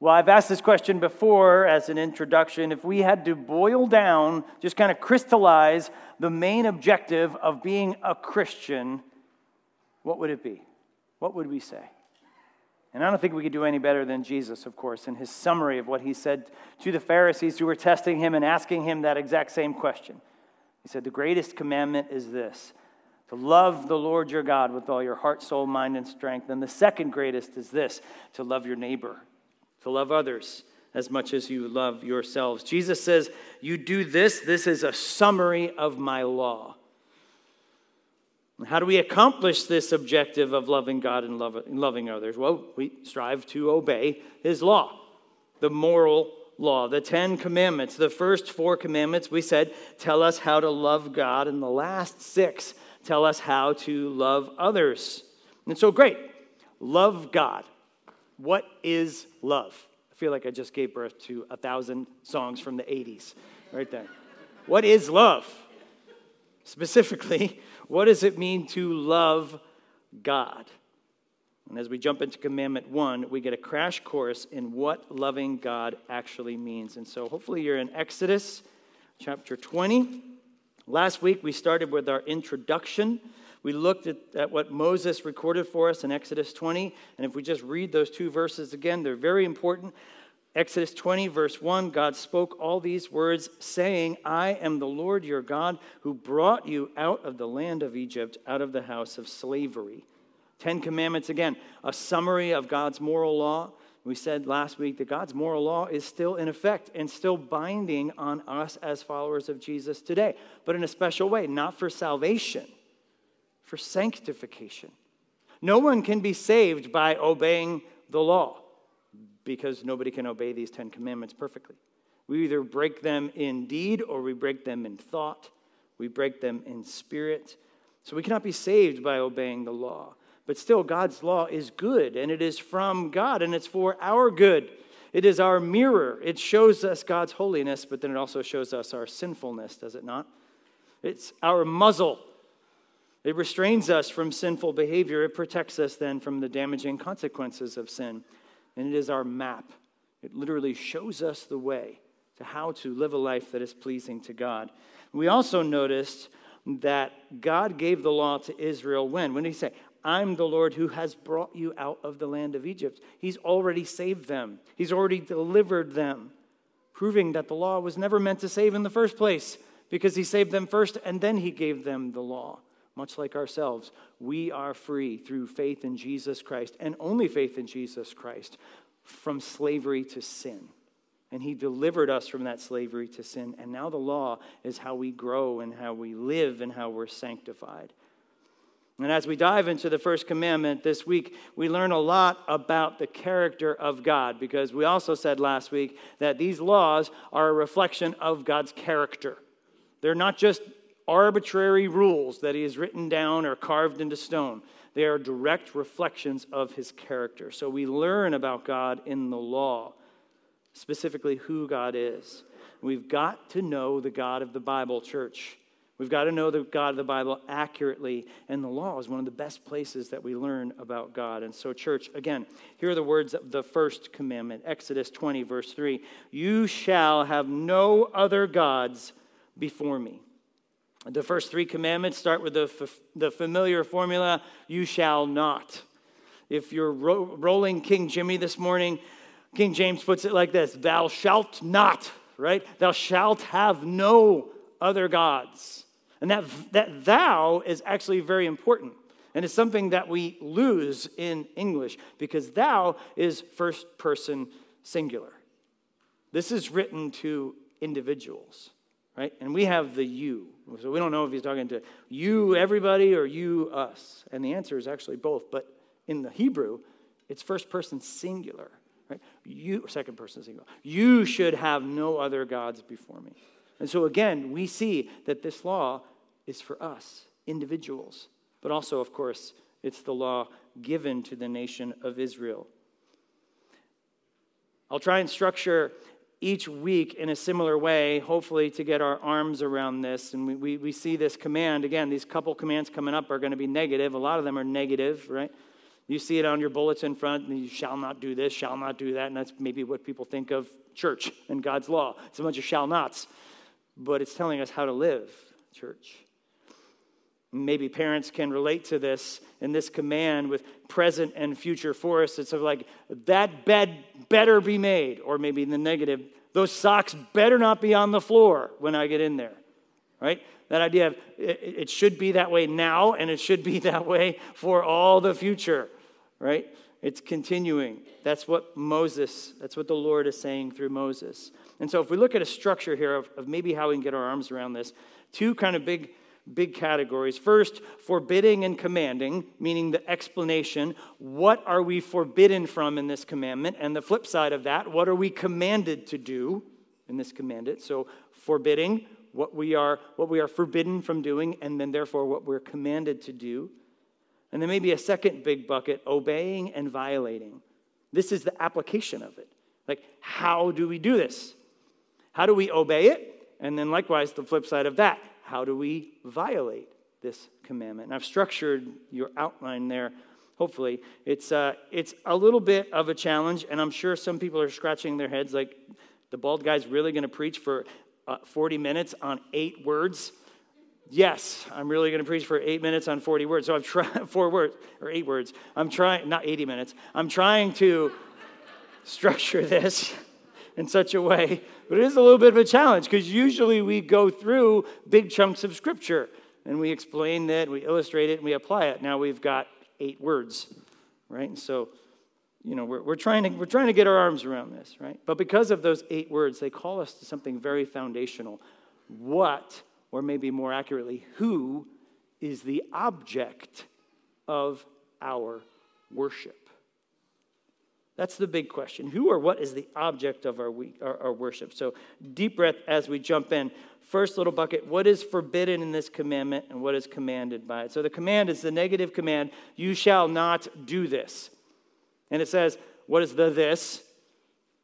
Well, I've asked this question before as an introduction. If we had to boil down, just kind of crystallize the main objective of being a Christian, what would it be? What would we say? And I don't think we could do any better than Jesus, of course, in his summary of what he said to the Pharisees who were testing him and asking him that exact same question. He said, The greatest commandment is this to love the Lord your God with all your heart, soul, mind, and strength. And the second greatest is this to love your neighbor to love others as much as you love yourselves. Jesus says, You do this, this is a summary of my law. How do we accomplish this objective of loving God and loving others? Well, we strive to obey His law, the moral law, the Ten Commandments. The first four commandments, we said, tell us how to love God, and the last six tell us how to love others. And so, great, love God. What is love? I feel like I just gave birth to a thousand songs from the 80s right there. What is love? Specifically, what does it mean to love God? And as we jump into commandment one, we get a crash course in what loving God actually means. And so hopefully you're in Exodus chapter 20. Last week we started with our introduction we looked at, at what Moses recorded for us in Exodus 20, and if we just read those two verses again, they're very important. Exodus 20, verse 1 God spoke all these words, saying, I am the Lord your God who brought you out of the land of Egypt, out of the house of slavery. Ten Commandments, again, a summary of God's moral law. We said last week that God's moral law is still in effect and still binding on us as followers of Jesus today, but in a special way, not for salvation for sanctification. No one can be saved by obeying the law because nobody can obey these Ten Commandments perfectly. We either break them in deed or we break them in thought, we break them in spirit. So we cannot be saved by obeying the law. But still, God's law is good and it is from God and it's for our good. It is our mirror. It shows us God's holiness, but then it also shows us our sinfulness, does it not? It's our muzzle it restrains us from sinful behavior. It protects us then from the damaging consequences of sin. And it is our map. It literally shows us the way to how to live a life that is pleasing to God. We also noticed that God gave the law to Israel when? When did he say, I'm the Lord who has brought you out of the land of Egypt? He's already saved them, He's already delivered them, proving that the law was never meant to save in the first place because He saved them first and then He gave them the law much like ourselves, we are free through faith in Jesus Christ and only faith in Jesus Christ from slavery to sin. And he delivered us from that slavery to sin. And now the law is how we grow and how we live and how we're sanctified. And as we dive into the first commandment this week, we learn a lot about the character of God because we also said last week that these laws are a reflection of God's character. They're not just arbitrary rules that he has written down or carved into stone. They are direct reflections of his character. So we learn about God in the law, specifically who God is. We've got to know the God of the Bible, church. We've got to know the God of the Bible accurately, and the law is one of the best places that we learn about God. And so, church, again, here are the words of the first commandment Exodus 20, verse 3 You shall have no other gods before me. The first three commandments start with the, f- the familiar formula you shall not. If you're ro- rolling King Jimmy this morning, King James puts it like this Thou shalt not, right? Thou shalt have no other gods. And that, that thou is actually very important. And it's something that we lose in English because thou is first person singular. This is written to individuals right? And we have the you. So we don't know if he's talking to you, everybody, or you, us. And the answer is actually both. But in the Hebrew, it's first person singular, right? You, second person singular. You should have no other gods before me. And so again, we see that this law is for us, individuals, but also, of course, it's the law given to the nation of Israel. I'll try and structure each week in a similar way, hopefully, to get our arms around this. And we, we, we, see this command. Again, these couple commands coming up are going to be negative. A lot of them are negative, right? You see it on your bulletin front, and you shall not do this, shall not do that, and that's maybe what people think of church and God's law. It's a bunch of shall nots, but it's telling us how to live, church. Maybe parents can relate to this in this command with present and future force. It's sort of like, that bed better be made, or maybe in the negative, those socks better not be on the floor when I get in there, right? That idea of it, should be that way now and it should be that way for all the future, right? It's continuing. That's what Moses, that's what the Lord is saying through Moses. And so if we look at a structure here of, of maybe how we can get our arms around this, two kind of big big categories. First, forbidding and commanding, meaning the explanation. What are we forbidden from in this commandment? And the flip side of that, what are we commanded to do in this commandment? So, forbidding, what we are what we are forbidden from doing and then therefore what we're commanded to do and then maybe a second big bucket obeying and violating this is the application of it like how do we do this how do we obey it and then likewise the flip side of that how do we violate this commandment and i've structured your outline there hopefully it's uh, it's a little bit of a challenge and i'm sure some people are scratching their heads like the bald guy's really going to preach for uh, 40 minutes on eight words. Yes, I'm really going to preach for eight minutes on 40 words. So I've tried four words or eight words. I'm trying, not 80 minutes. I'm trying to structure this in such a way, but it is a little bit of a challenge because usually we go through big chunks of scripture and we explain it, we illustrate it, and we apply it. Now we've got eight words, right? And so you know, we're, we're, trying to, we're trying to get our arms around this, right? But because of those eight words, they call us to something very foundational. What, or maybe more accurately, who is the object of our worship? That's the big question. Who or what is the object of our, week, our, our worship? So, deep breath as we jump in. First little bucket what is forbidden in this commandment and what is commanded by it? So, the command is the negative command you shall not do this. And it says, What is the this?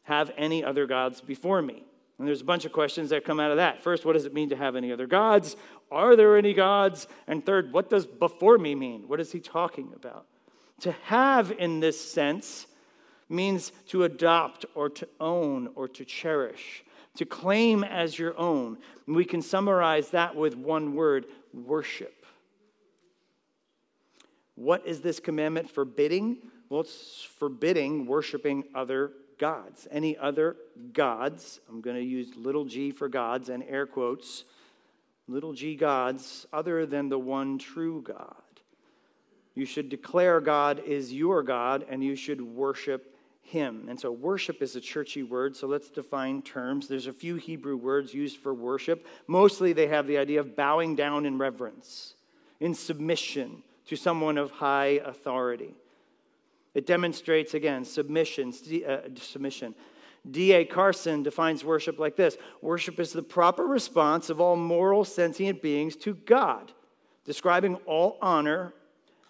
Have any other gods before me? And there's a bunch of questions that come out of that. First, what does it mean to have any other gods? Are there any gods? And third, what does before me mean? What is he talking about? To have in this sense means to adopt or to own or to cherish, to claim as your own. And we can summarize that with one word worship. What is this commandment forbidding? Well, it's forbidding worshiping other gods. Any other gods, I'm going to use little g for gods and air quotes, little g gods other than the one true God. You should declare God is your God and you should worship him. And so worship is a churchy word, so let's define terms. There's a few Hebrew words used for worship. Mostly they have the idea of bowing down in reverence, in submission to someone of high authority. It demonstrates, again, submission. Uh, submission. D.A. Carson defines worship like this Worship is the proper response of all moral, sentient beings to God, describing all honor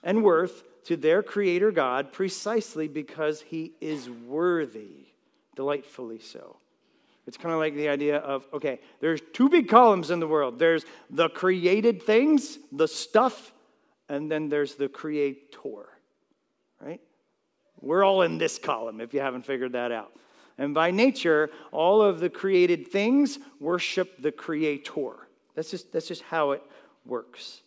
and worth to their Creator God precisely because He is worthy, delightfully so. It's kind of like the idea of okay, there's two big columns in the world there's the created things, the stuff, and then there's the Creator, right? We're all in this column if you haven't figured that out. And by nature, all of the created things worship the Creator. That's just, that's just how it works.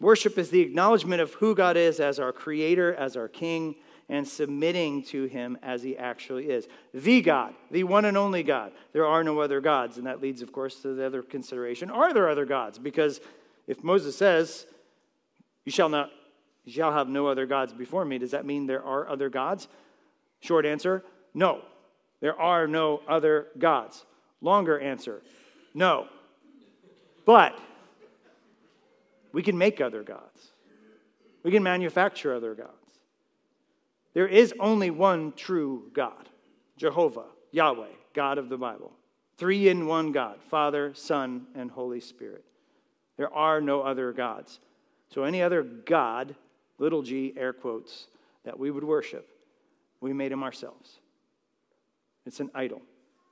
Worship is the acknowledgement of who God is as our Creator, as our King, and submitting to Him as He actually is. The God, the one and only God. There are no other gods. And that leads, of course, to the other consideration are there other gods? Because if Moses says, You shall not you shall have no other gods before me. Does that mean there are other gods? Short answer no. There are no other gods. Longer answer no. But we can make other gods, we can manufacture other gods. There is only one true God Jehovah, Yahweh, God of the Bible. Three in one God Father, Son, and Holy Spirit. There are no other gods. So any other God little g, air quotes, that we would worship, we made him ourselves. It's an idol.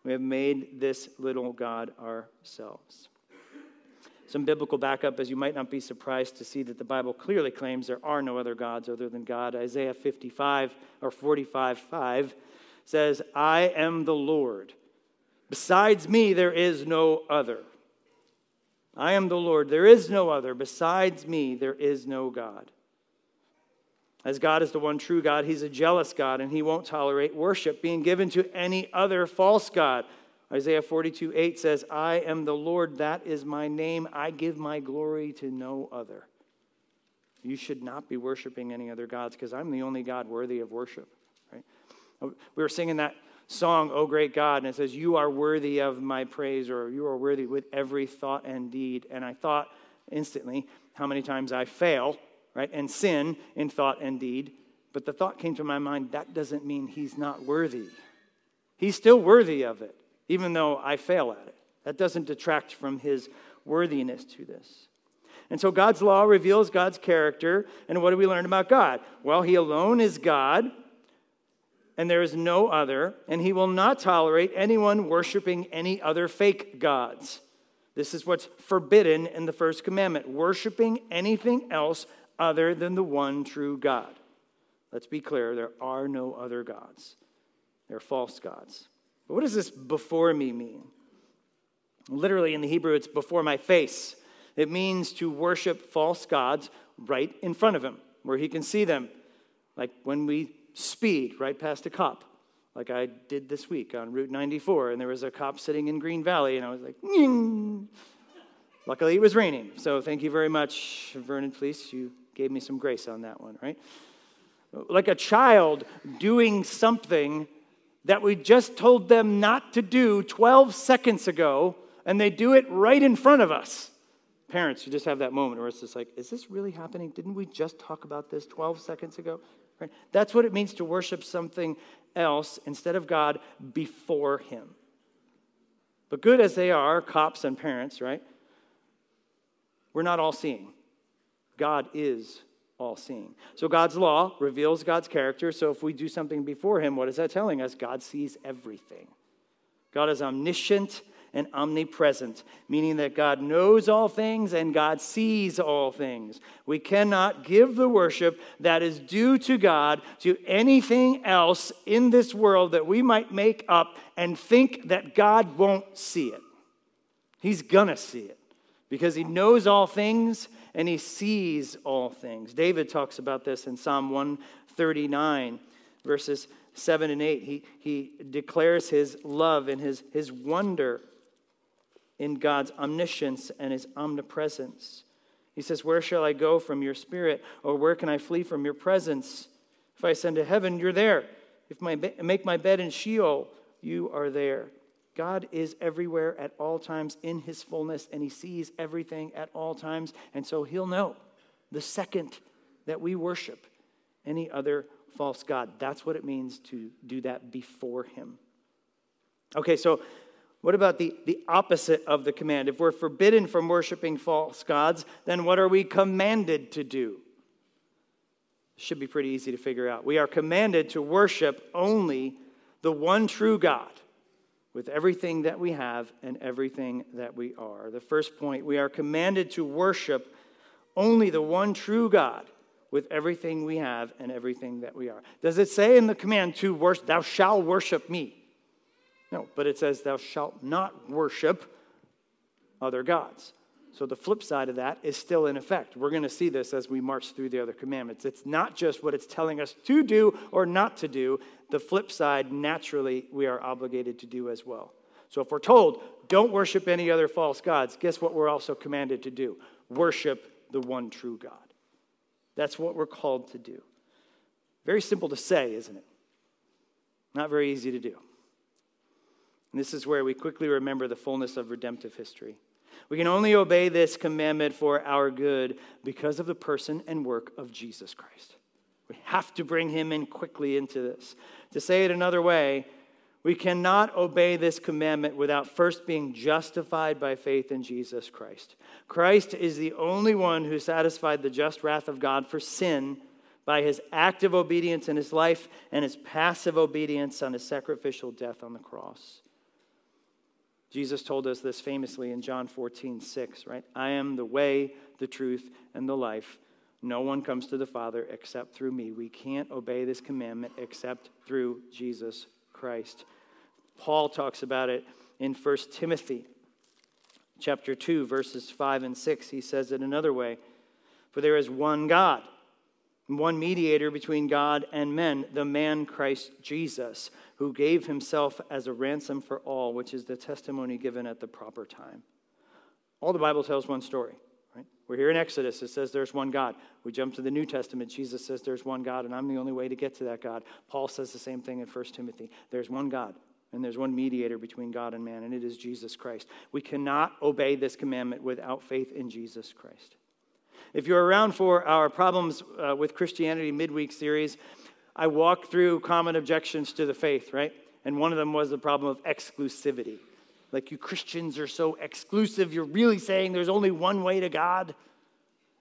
We have made this little God ourselves. Some biblical backup, as you might not be surprised to see that the Bible clearly claims there are no other gods other than God. Isaiah 55 or 45 5 says, I am the Lord. Besides me, there is no other. I am the Lord. There is no other. Besides me, there is no God. As God is the one true God, He's a jealous God, and He won't tolerate worship being given to any other false God. Isaiah 42 8 says, I am the Lord, that is my name. I give my glory to no other. You should not be worshiping any other gods because I'm the only God worthy of worship. Right? We were singing that song, O Great God, and it says, You are worthy of my praise, or you are worthy with every thought and deed. And I thought instantly how many times I fail, right, and sin in thought and deed. But the thought came to my mind that doesn't mean he's not worthy. He's still worthy of it, even though I fail at it. That doesn't detract from his worthiness to this. And so God's law reveals God's character. And what do we learn about God? Well, he alone is God and there is no other, and he will not tolerate anyone worshiping any other fake gods. This is what's forbidden in the first commandment worshiping anything else other than the one true God. Let's be clear there are no other gods, they're false gods. But what does this before me mean? Literally in the Hebrew, it's before my face. It means to worship false gods right in front of him, where he can see them. Like when we speed right past a cop, like I did this week on Route 94, and there was a cop sitting in Green Valley, and I was like, Nying. luckily it was raining. So thank you very much, Vernon Police. You gave me some grace on that one, right? Like a child doing something that we just told them not to do 12 seconds ago, and they do it right in front of us. Parents, you just have that moment where it's just like, is this really happening? Didn't we just talk about this 12 seconds ago? Right? That's what it means to worship something else instead of God before Him. But good as they are, cops and parents, right? We're not all seeing. God is all seeing. So God's law reveals God's character. So if we do something before Him, what is that telling us? God sees everything. God is omniscient and omnipresent, meaning that God knows all things and God sees all things. We cannot give the worship that is due to God to anything else in this world that we might make up and think that God won't see it. He's gonna see it because He knows all things and He sees all things. David talks about this in Psalm 139, verses 7 and 8. He, he declares his love and his, his wonder in God's omniscience and his omnipresence. He says, Where shall I go from your spirit? Or where can I flee from your presence? If I ascend to heaven, you're there. If I make my bed in Sheol, you are there. God is everywhere at all times in his fullness, and he sees everything at all times. And so he'll know the second that we worship any other false God. That's what it means to do that before him. Okay, so what about the, the opposite of the command? If we're forbidden from worshiping false gods, then what are we commanded to do? Should be pretty easy to figure out. We are commanded to worship only the one true God with everything that we have and everything that we are. The first point, we are commanded to worship only the one true God with everything we have and everything that we are. Does it say in the command to worship, thou shalt worship me? No, but it says, Thou shalt not worship other gods. So the flip side of that is still in effect. We're going to see this as we march through the other commandments. It's not just what it's telling us to do or not to do. The flip side, naturally, we are obligated to do as well. So if we're told, don't worship any other false gods, guess what we're also commanded to do? Worship the one true God. That's what we're called to do. Very simple to say, isn't it? Not very easy to do. And this is where we quickly remember the fullness of redemptive history. We can only obey this commandment for our good because of the person and work of Jesus Christ. We have to bring him in quickly into this. To say it another way, we cannot obey this commandment without first being justified by faith in Jesus Christ. Christ is the only one who satisfied the just wrath of God for sin by his active obedience in his life and his passive obedience on his sacrificial death on the cross. Jesus told us this famously in John 14, 6, right? I am the way, the truth, and the life. No one comes to the Father except through me. We can't obey this commandment except through Jesus Christ. Paul talks about it in 1 Timothy chapter 2 verses 5 and 6. He says it another way. For there is one God, one mediator between God and men, the man Christ Jesus, who gave himself as a ransom for all, which is the testimony given at the proper time. All the Bible tells one story. Right? We're here in Exodus. It says there's one God. We jump to the New Testament. Jesus says there's one God, and I'm the only way to get to that God. Paul says the same thing in 1 Timothy. There's one God, and there's one mediator between God and man, and it is Jesus Christ. We cannot obey this commandment without faith in Jesus Christ. If you're around for our Problems uh, with Christianity midweek series, I walked through common objections to the faith, right? And one of them was the problem of exclusivity. Like, you Christians are so exclusive. You're really saying there's only one way to God?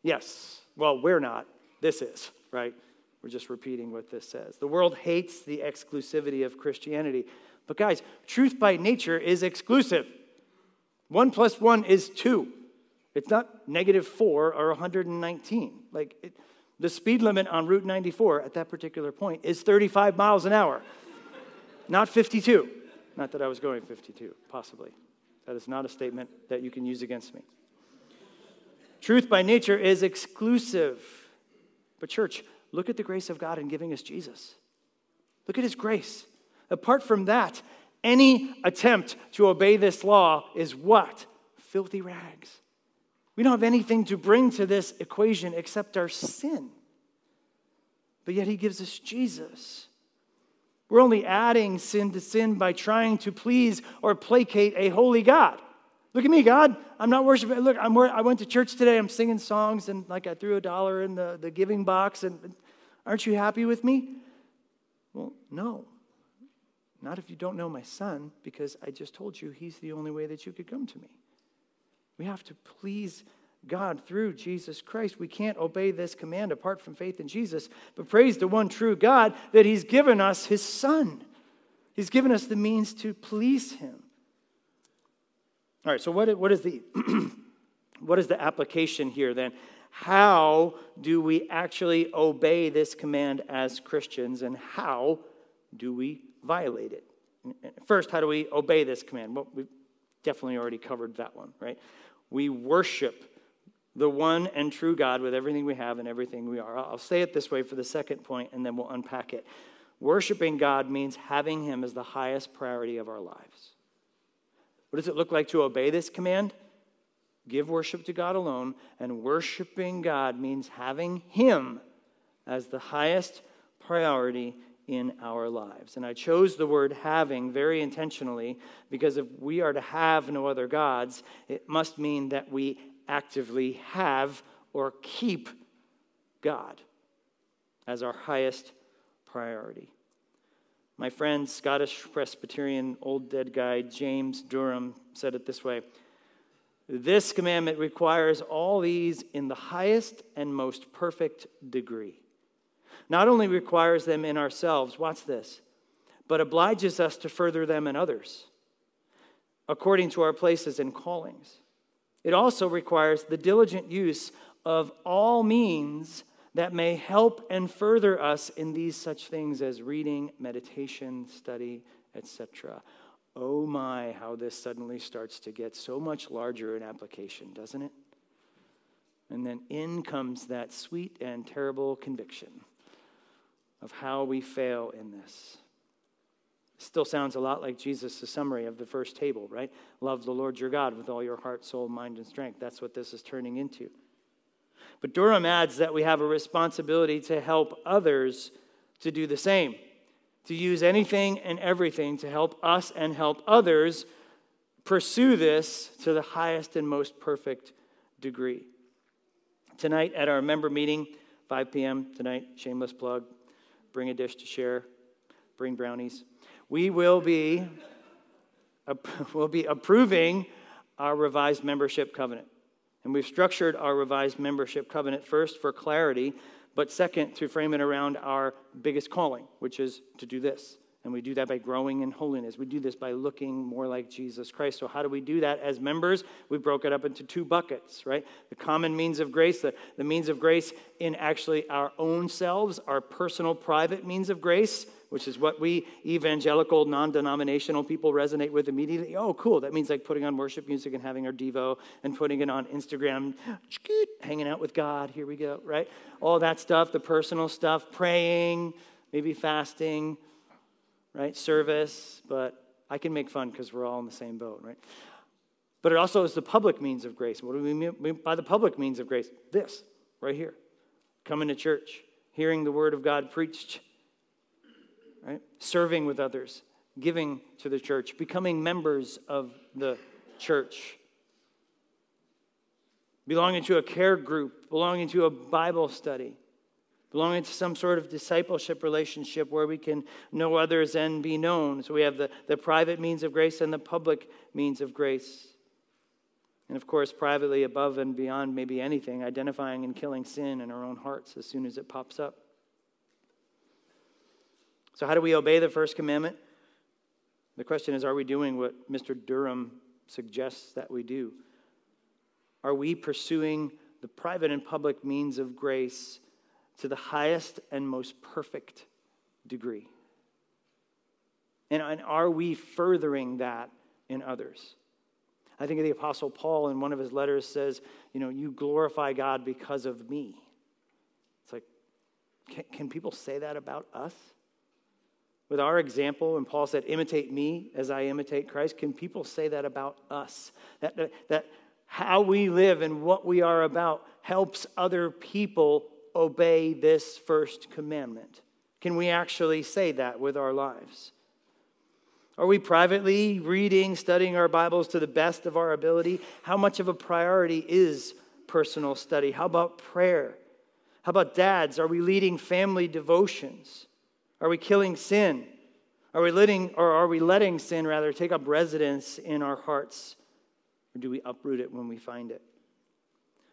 Yes. Well, we're not. This is, right? We're just repeating what this says. The world hates the exclusivity of Christianity. But, guys, truth by nature is exclusive. One plus one is two. It's not negative four or 119. Like, it, the speed limit on Route 94 at that particular point is 35 miles an hour, not 52. Not that I was going 52, possibly. That is not a statement that you can use against me. Truth by nature is exclusive. But, church, look at the grace of God in giving us Jesus. Look at his grace. Apart from that, any attempt to obey this law is what? Filthy rags. We don't have anything to bring to this equation except our sin. But yet he gives us Jesus. We're only adding sin to sin by trying to please or placate a holy God. Look at me, God. I'm not worshiping. Look, I'm, I went to church today. I'm singing songs and like I threw a dollar in the, the giving box. And aren't you happy with me? Well, no. Not if you don't know my son, because I just told you he's the only way that you could come to me. We have to please God through Jesus Christ. We can't obey this command apart from faith in Jesus, but praise the one true God that He's given us His Son. He's given us the means to please Him. All right, so what, what, is, the, what is the application here then? How do we actually obey this command as Christians, and how do we violate it? First, how do we obey this command? Well, we've definitely already covered that one, right? We worship the one and true God with everything we have and everything we are. I'll say it this way for the second point, and then we'll unpack it. Worshiping God means having Him as the highest priority of our lives. What does it look like to obey this command? Give worship to God alone, and worshiping God means having Him as the highest priority in our lives. And I chose the word having very intentionally because if we are to have no other gods, it must mean that we actively have or keep God as our highest priority. My friend, Scottish Presbyterian old dead guy James Durham said it this way This commandment requires all these in the highest and most perfect degree. Not only requires them in ourselves, watch this, but obliges us to further them in others, according to our places and callings. It also requires the diligent use of all means that may help and further us in these such things as reading, meditation, study, etc. Oh my, how this suddenly starts to get so much larger in application, doesn't it? And then in comes that sweet and terrible conviction of how we fail in this. Still sounds a lot like Jesus' summary of the first table, right? Love the Lord your God with all your heart, soul, mind, and strength. That's what this is turning into. But Durham adds that we have a responsibility to help others to do the same, to use anything and everything to help us and help others pursue this to the highest and most perfect degree. Tonight at our member meeting, 5 p.m. tonight, shameless plug, bring a dish to share, bring brownies we will be, will be approving our revised membership covenant. And we've structured our revised membership covenant first for clarity, but second to frame it around our biggest calling, which is to do this And we do that by growing in holiness. We do this by looking more like Jesus Christ. So, how do we do that as members? We broke it up into two buckets, right? The common means of grace, the, the means of grace in actually our own selves, our personal, private means of grace, which is what we evangelical, non denominational people resonate with immediately. Oh, cool. That means like putting on worship music and having our Devo and putting it on Instagram, hanging out with God. Here we go, right? All that stuff, the personal stuff, praying, maybe fasting right? Service, but I can make fun because we're all in the same boat, right? But it also is the public means of grace. What do we mean by the public means of grace? This, right here. Coming to church, hearing the word of God preached, right? Serving with others, giving to the church, becoming members of the church, belonging to a care group, belonging to a Bible study belonging to some sort of discipleship relationship where we can know others and be known. So we have the, the private means of grace and the public means of grace. And of course, privately, above and beyond maybe anything, identifying and killing sin in our own hearts as soon as it pops up. So, how do we obey the first commandment? The question is are we doing what Mr. Durham suggests that we do? Are we pursuing the private and public means of grace to the highest and most perfect degree? And, and are we furthering that in others? I think of the Apostle Paul in one of his letters says, You know, you glorify God because of me. It's like, can, can people say that about us? With our example, when Paul said, Imitate me as I imitate Christ, can people say that about us? That, that how we live and what we are about helps other people obey this first commandment? Can we actually say that with our lives? Are we privately reading, studying our Bibles to the best of our ability? How much of a priority is personal study? How about prayer? How about dads? Are we leading family devotions? Are we killing sin? Are we letting, or are we letting sin rather take up residence in our hearts? Or do we uproot it when we find it?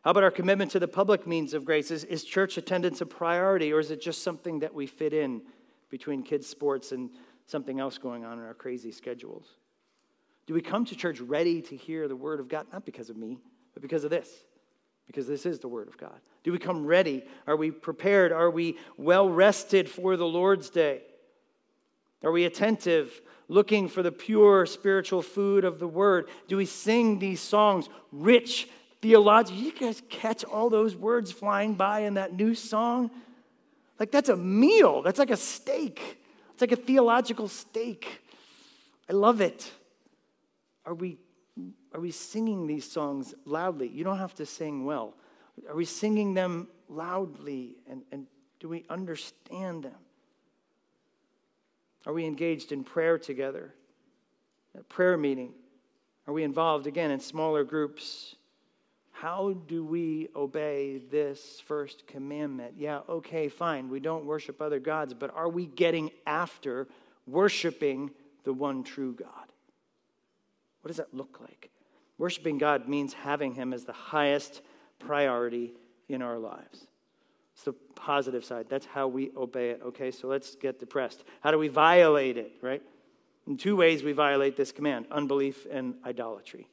How about our commitment to the public means of grace? Is, is church attendance a priority, or is it just something that we fit in between kids' sports and something else going on in our crazy schedules? Do we come to church ready to hear the word of God? Not because of me, but because of this, because this is the word of God. Do we come ready? Are we prepared? Are we well rested for the Lord's day? Are we attentive, looking for the pure spiritual food of the word? Do we sing these songs rich theological. You guys catch all those words flying by in that new song? Like, that's a meal. That's like a steak. It's like a theological steak. I love it. Are we, are we singing these songs loudly? You don't have to sing well. Are we singing them loudly? And, and do we understand them? Are we engaged in prayer together? A prayer meeting? Are we involved again in smaller groups? How do we obey this first commandment? Yeah, okay, fine. We don't worship other gods, but are we getting after worshiping the one true God? What does that look like? Worshiping God means having Him as the highest priority in our lives. It's the positive side. That's how we obey it. Okay, so let's get depressed. How do we violate it, right? In two ways, we violate this command unbelief and idolatry.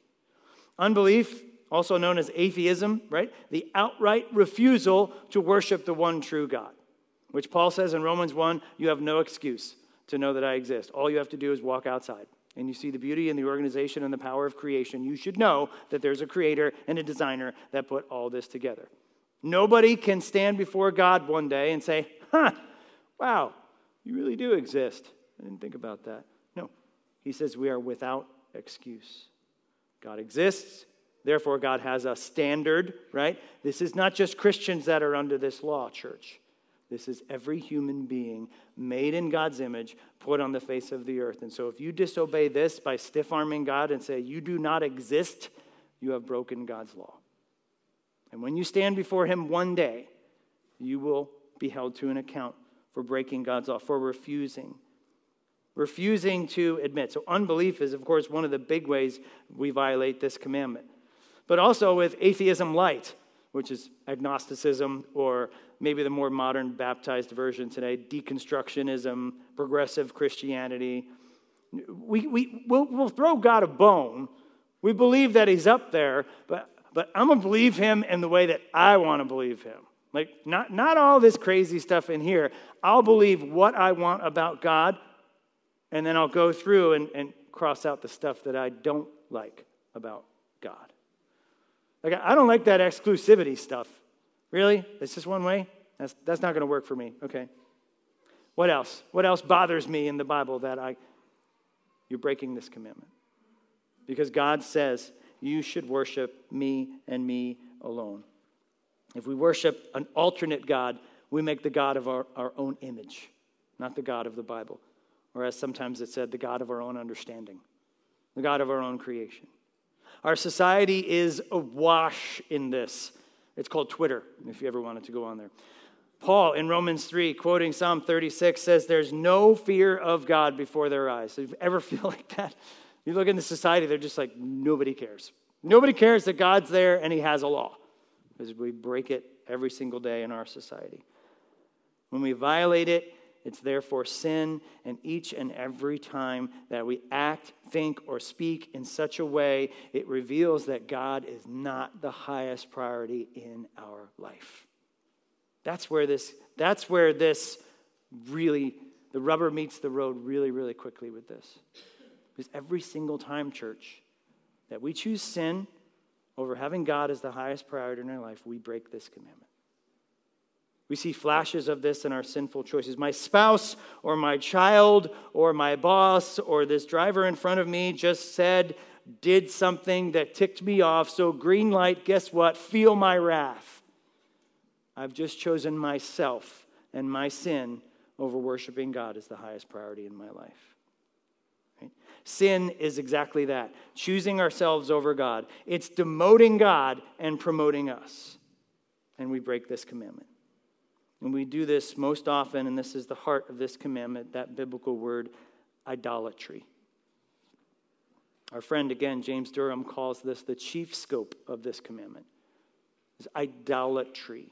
Unbelief also known as atheism, right? The outright refusal to worship the one true God, which Paul says in Romans 1 you have no excuse to know that I exist. All you have to do is walk outside and you see the beauty and the organization and the power of creation. You should know that there's a creator and a designer that put all this together. Nobody can stand before God one day and say, huh, wow, you really do exist. I didn't think about that. No, he says we are without excuse. God exists. Therefore, God has a standard, right? This is not just Christians that are under this law, church. This is every human being made in God's image, put on the face of the earth. And so, if you disobey this by stiff arming God and say, You do not exist, you have broken God's law. And when you stand before Him one day, you will be held to an account for breaking God's law, for refusing. Refusing to admit. So, unbelief is, of course, one of the big ways we violate this commandment but also with atheism light, which is agnosticism or maybe the more modern baptized version today, deconstructionism, progressive Christianity. We, we, we'll, we'll throw God a bone. We believe that he's up there, but, but I'm going to believe him in the way that I want to believe him. Like, not, not all this crazy stuff in here. I'll believe what I want about God, and then I'll go through and, and cross out the stuff that I don't like about God. Like, I don't like that exclusivity stuff. Really? It's just one way? That's, that's not going to work for me. Okay. What else? What else bothers me in the Bible that I, you're breaking this commandment? Because God says you should worship me and me alone. If we worship an alternate God, we make the God of our, our own image, not the God of the Bible. Or as sometimes it said, the God of our own understanding, the God of our own creation. Our society is awash in this. It's called Twitter, if you ever wanted to go on there. Paul in Romans 3, quoting Psalm 36, says, There's no fear of God before their eyes. So you ever feel like that? You look in the society, they're just like, nobody cares. Nobody cares that God's there and he has a law. Because we break it every single day in our society. When we violate it, it's therefore sin, and each and every time that we act, think, or speak in such a way, it reveals that God is not the highest priority in our life. That's where this, that's where this really, the rubber meets the road really, really quickly with this. Because every single time, church, that we choose sin over having God as the highest priority in our life, we break this commandment. We see flashes of this in our sinful choices. My spouse or my child or my boss or this driver in front of me just said, did something that ticked me off. So, green light, guess what? Feel my wrath. I've just chosen myself and my sin over worshiping God as the highest priority in my life. Sin is exactly that choosing ourselves over God. It's demoting God and promoting us. And we break this commandment. And we do this most often, and this is the heart of this commandment, that biblical word, idolatry. Our friend, again, James Durham, calls this the chief scope of this commandment is idolatry.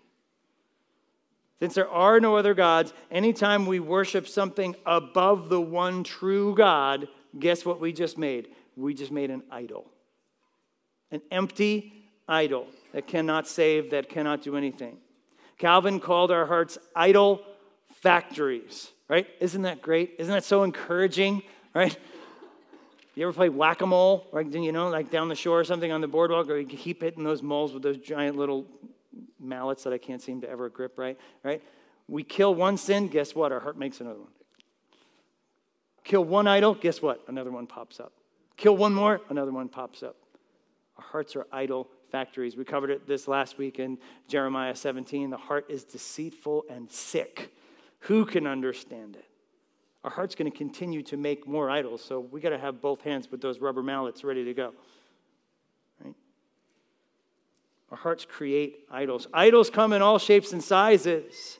Since there are no other gods, anytime we worship something above the one true God, guess what we just made? We just made an idol. An empty idol that cannot save, that cannot do anything. Calvin called our hearts idol factories, right? Isn't that great? Isn't that so encouraging, right? You ever play whack a mole, right? You know, like down the shore or something on the boardwalk, or you keep hitting those moles with those giant little mallets that I can't seem to ever grip right, right? We kill one sin, guess what? Our heart makes another one. Kill one idol, guess what? Another one pops up. Kill one more, another one pops up. Our hearts are idol factories. We covered it this last week in Jeremiah 17. The heart is deceitful and sick. Who can understand it? Our heart's going to continue to make more idols, so we got to have both hands with those rubber mallets ready to go. Right? Our hearts create idols. Idols come in all shapes and sizes.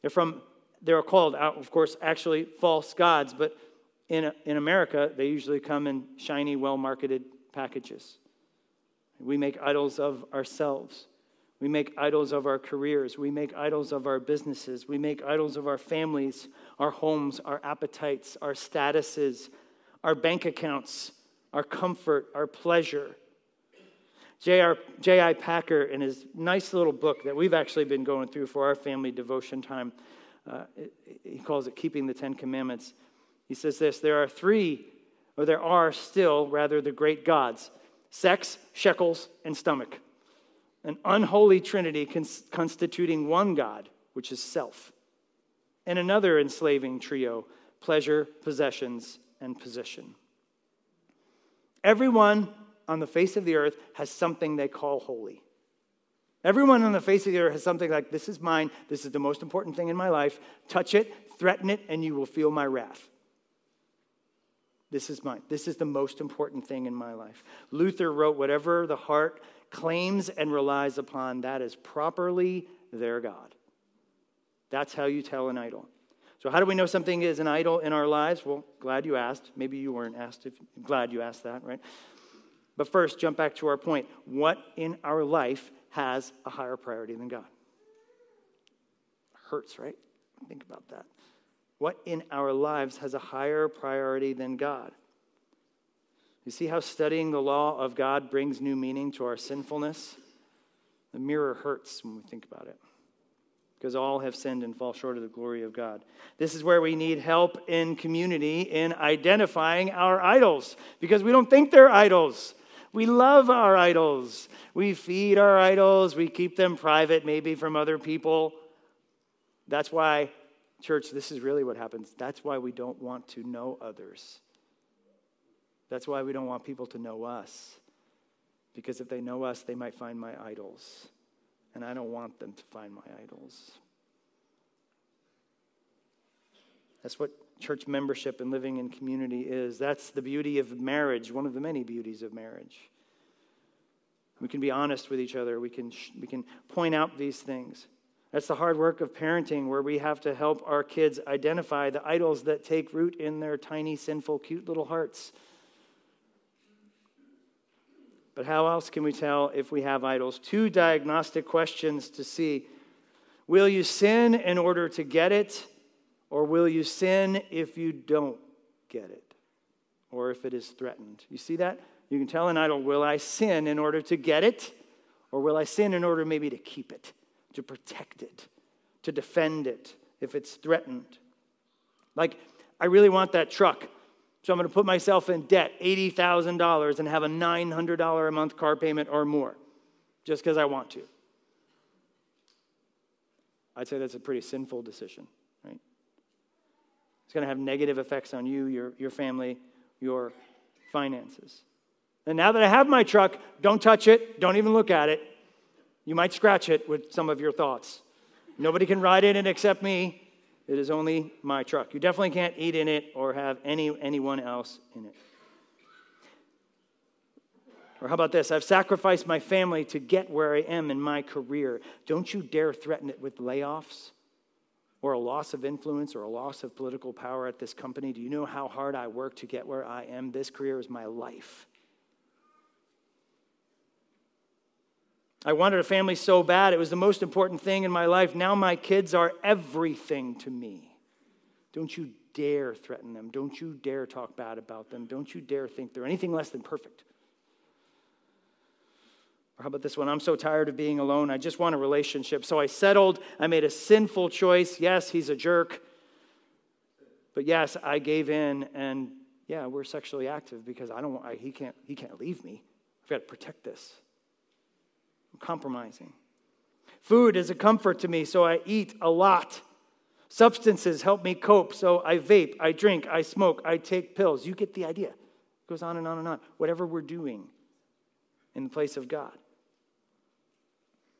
They're from they're called uh, of course actually false gods, but in, in America, they usually come in shiny, well marketed packages. We make idols of ourselves. We make idols of our careers. We make idols of our businesses. We make idols of our families, our homes, our appetites, our statuses, our bank accounts, our comfort, our pleasure. J.I. Packer, in his nice little book that we've actually been going through for our family devotion time, uh, he calls it Keeping the Ten Commandments. He says this there are three, or there are still, rather, the great gods sex, shekels, and stomach. An unholy trinity cons- constituting one God, which is self, and another enslaving trio pleasure, possessions, and position. Everyone on the face of the earth has something they call holy. Everyone on the face of the earth has something like, This is mine, this is the most important thing in my life. Touch it, threaten it, and you will feel my wrath. This is mine. This is the most important thing in my life. Luther wrote, Whatever the heart claims and relies upon, that is properly their God. That's how you tell an idol. So, how do we know something is an idol in our lives? Well, glad you asked. Maybe you weren't asked. If, glad you asked that, right? But first, jump back to our point. What in our life has a higher priority than God? hurts, right? Think about that. What in our lives has a higher priority than God? You see how studying the law of God brings new meaning to our sinfulness? The mirror hurts when we think about it because all have sinned and fall short of the glory of God. This is where we need help in community in identifying our idols because we don't think they're idols. We love our idols. We feed our idols. We keep them private, maybe from other people. That's why, church, this is really what happens. That's why we don't want to know others. That's why we don't want people to know us. Because if they know us, they might find my idols. And I don't want them to find my idols. That's what church membership and living in community is. That's the beauty of marriage, one of the many beauties of marriage. We can be honest with each other, we can, we can point out these things. That's the hard work of parenting, where we have to help our kids identify the idols that take root in their tiny, sinful, cute little hearts. But how else can we tell if we have idols? Two diagnostic questions to see Will you sin in order to get it, or will you sin if you don't get it, or if it is threatened? You see that? You can tell an idol, Will I sin in order to get it, or will I sin in order maybe to keep it, to protect it, to defend it if it's threatened? Like, I really want that truck. So I'm going to put myself in debt, $80,000, and have a $900 a month car payment or more just because I want to. I'd say that's a pretty sinful decision, right? It's going to have negative effects on you, your, your family, your finances. And now that I have my truck, don't touch it, don't even look at it. You might scratch it with some of your thoughts. Nobody can ride in it except me. It is only my truck. You definitely can't eat in it or have any, anyone else in it. Or how about this? I've sacrificed my family to get where I am in my career. Don't you dare threaten it with layoffs or a loss of influence or a loss of political power at this company. Do you know how hard I work to get where I am? This career is my life. I wanted a family so bad. It was the most important thing in my life. Now my kids are everything to me. Don't you dare threaten them. Don't you dare talk bad about them. Don't you dare think they're anything less than perfect. Or how about this one? I'm so tired of being alone. I just want a relationship. So I settled. I made a sinful choice. Yes, he's a jerk. But yes, I gave in and yeah, we're sexually active because I don't I, he can't he can't leave me. I've got to protect this compromising. Food is a comfort to me, so I eat a lot. Substances help me cope, so I vape, I drink, I smoke, I take pills. You get the idea. It goes on and on and on. Whatever we're doing in the place of God.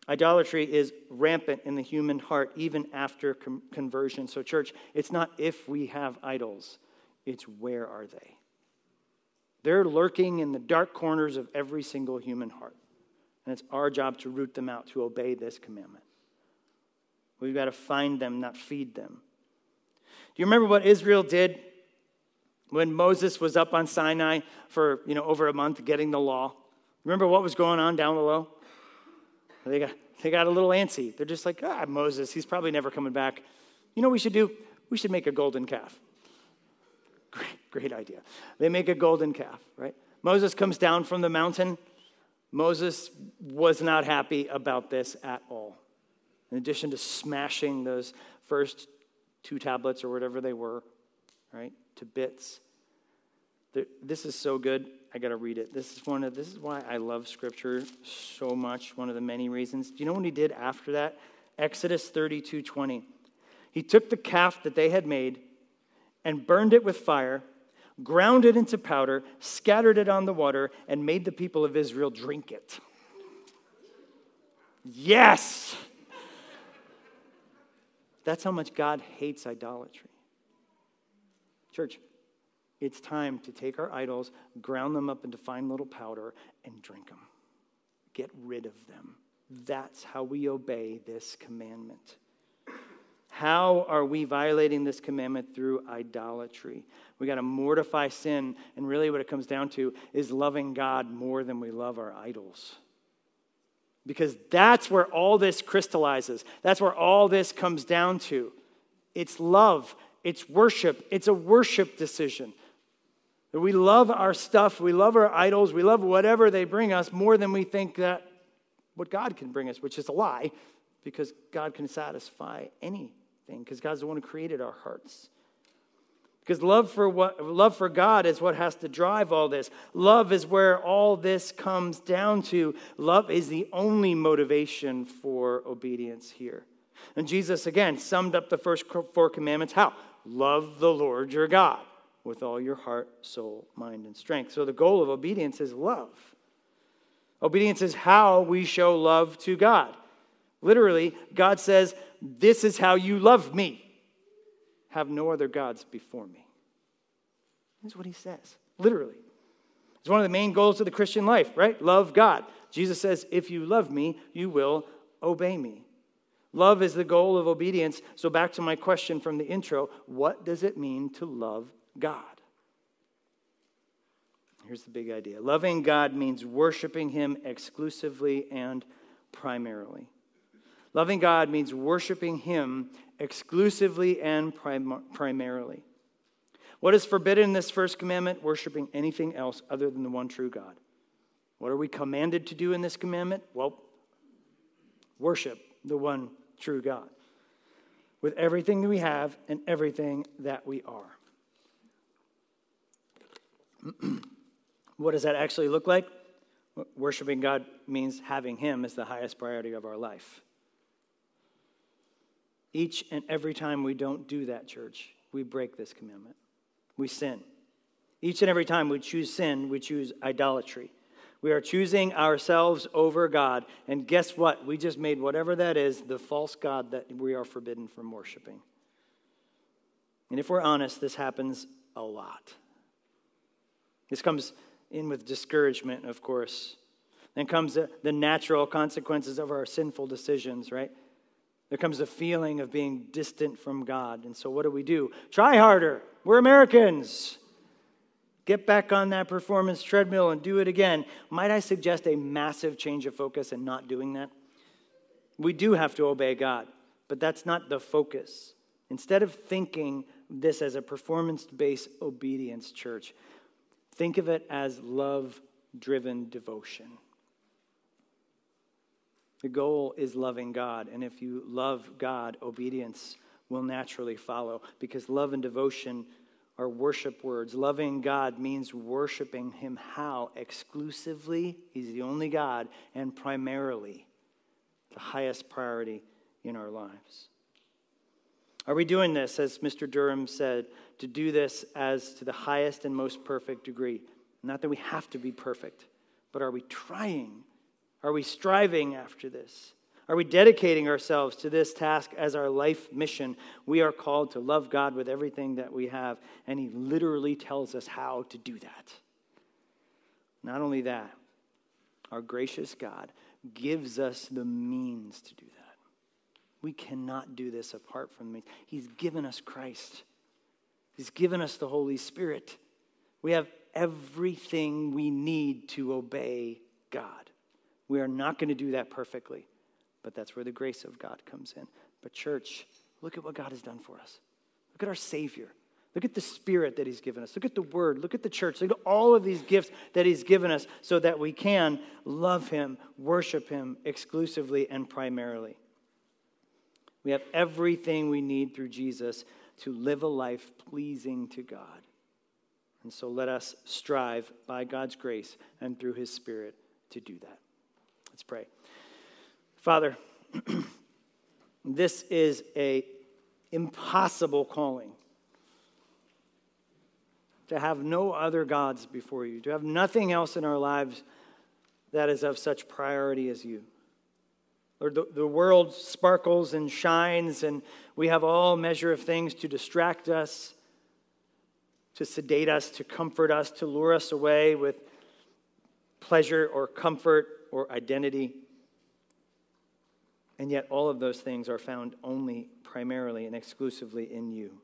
Idolatry is rampant in the human heart even after com- conversion. So, church, it's not if we have idols, it's where are they? They're lurking in the dark corners of every single human heart. And it's our job to root them out, to obey this commandment. We've got to find them, not feed them. Do you remember what Israel did when Moses was up on Sinai for you know, over a month getting the law? Remember what was going on down below? They got, they got a little antsy. They're just like, ah, Moses, he's probably never coming back. You know what we should do? We should make a golden calf. Great, great idea. They make a golden calf, right? Moses comes down from the mountain Moses was not happy about this at all. In addition to smashing those first two tablets or whatever they were, right, to bits. This is so good. I got to read it. This is one of this is why I love scripture so much. One of the many reasons. Do you know what he did after that? Exodus 32, 20. He took the calf that they had made and burned it with fire ground it into powder, scattered it on the water, and made the people of Israel drink it. Yes! That's how much God hates idolatry. Church, it's time to take our idols, ground them up into fine little powder, and drink them. Get rid of them. That's how we obey this commandment. How are we violating this commandment through idolatry? We got to mortify sin, and really what it comes down to is loving God more than we love our idols. because that's where all this crystallizes. That's where all this comes down to. It's love, it's worship, it's a worship decision. We love our stuff, we love our idols, we love whatever they bring us more than we think that what God can bring us, which is a lie, because God can satisfy anything, because God's the one who created our hearts. Because love for what love for God is what has to drive all this. Love is where all this comes down to. Love is the only motivation for obedience here. And Jesus again summed up the first four commandments how? Love the Lord your God with all your heart, soul, mind, and strength. So the goal of obedience is love. Obedience is how we show love to God. Literally, God says, This is how you love me. Have no other gods before me. That's what he says, literally. It's one of the main goals of the Christian life, right? Love God. Jesus says, If you love me, you will obey me. Love is the goal of obedience. So, back to my question from the intro what does it mean to love God? Here's the big idea loving God means worshiping Him exclusively and primarily. Loving God means worshiping Him exclusively and prim- primarily. What is forbidden in this first commandment? Worshiping anything else other than the one true God. What are we commanded to do in this commandment? Well, worship the one true God with everything that we have and everything that we are. what does that actually look like? Worshiping God means having Him as the highest priority of our life. Each and every time we don't do that, church, we break this commandment. We sin. Each and every time we choose sin, we choose idolatry. We are choosing ourselves over God. And guess what? We just made whatever that is the false God that we are forbidden from worshiping. And if we're honest, this happens a lot. This comes in with discouragement, of course. Then comes the, natural consequences of our sinful decisions, right? There comes a feeling of being distant from God. And so, what do we do? Try harder. We're Americans. Get back on that performance treadmill and do it again. Might I suggest a massive change of focus and not doing that? We do have to obey God, but that's not the focus. Instead of thinking this as a performance based obedience, church, Think of it as love driven devotion. The goal is loving God. And if you love God, obedience will naturally follow because love and devotion are worship words. Loving God means worshiping Him how? Exclusively, He's the only God, and primarily, the highest priority in our lives. Are we doing this, as Mr. Durham said, to do this as to the highest and most perfect degree? Not that we have to be perfect, but are we trying? Are we striving after this? Are we dedicating ourselves to this task as our life mission? We are called to love God with everything that we have, and He literally tells us how to do that. Not only that, our gracious God gives us the means to do that. We cannot do this apart from me. He's given us Christ, He's given us the Holy Spirit. We have everything we need to obey God. We are not going to do that perfectly, but that's where the grace of God comes in. But, church, look at what God has done for us. Look at our Savior. Look at the Spirit that He's given us. Look at the Word. Look at the church. Look at all of these gifts that He's given us so that we can love Him, worship Him exclusively and primarily. We have everything we need through Jesus to live a life pleasing to God. And so let us strive by God's grace and through his Spirit to do that. Let's pray. Father, this is a impossible calling to have no other gods before you, to have nothing else in our lives that is of such priority as you. Lord, the, the world sparkles and shines, and we have all measure of things to distract us, to sedate us, to comfort us, to lure us away with pleasure or comfort or identity. And yet, all of those things are found only primarily and exclusively in you.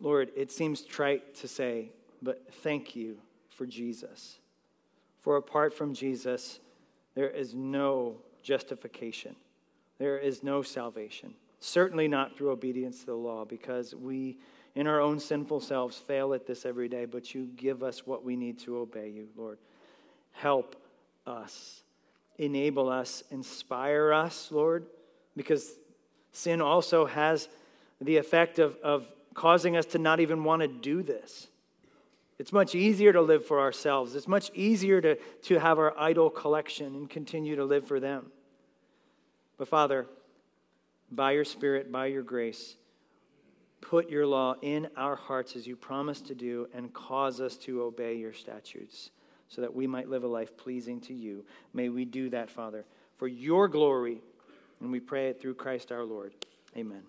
Lord, it seems trite to say, but thank you for Jesus. For apart from Jesus, there is no justification, there is no salvation. Certainly not through obedience to the law, because we, in our own sinful selves, fail at this every day, but you give us what we need to obey you, Lord. Help us, enable us, inspire us, Lord, because sin also has the effect of, of causing us to not even want to do this. It's much easier to live for ourselves. It's much easier to, to have our idol collection and continue to live for them. But Father, by your Spirit, by your grace, put your law in our hearts as you promised to do and cause us to obey your statutes so that we might live a life pleasing to you. May we do that, Father, for your glory. And we pray it through Christ our Lord. Amen.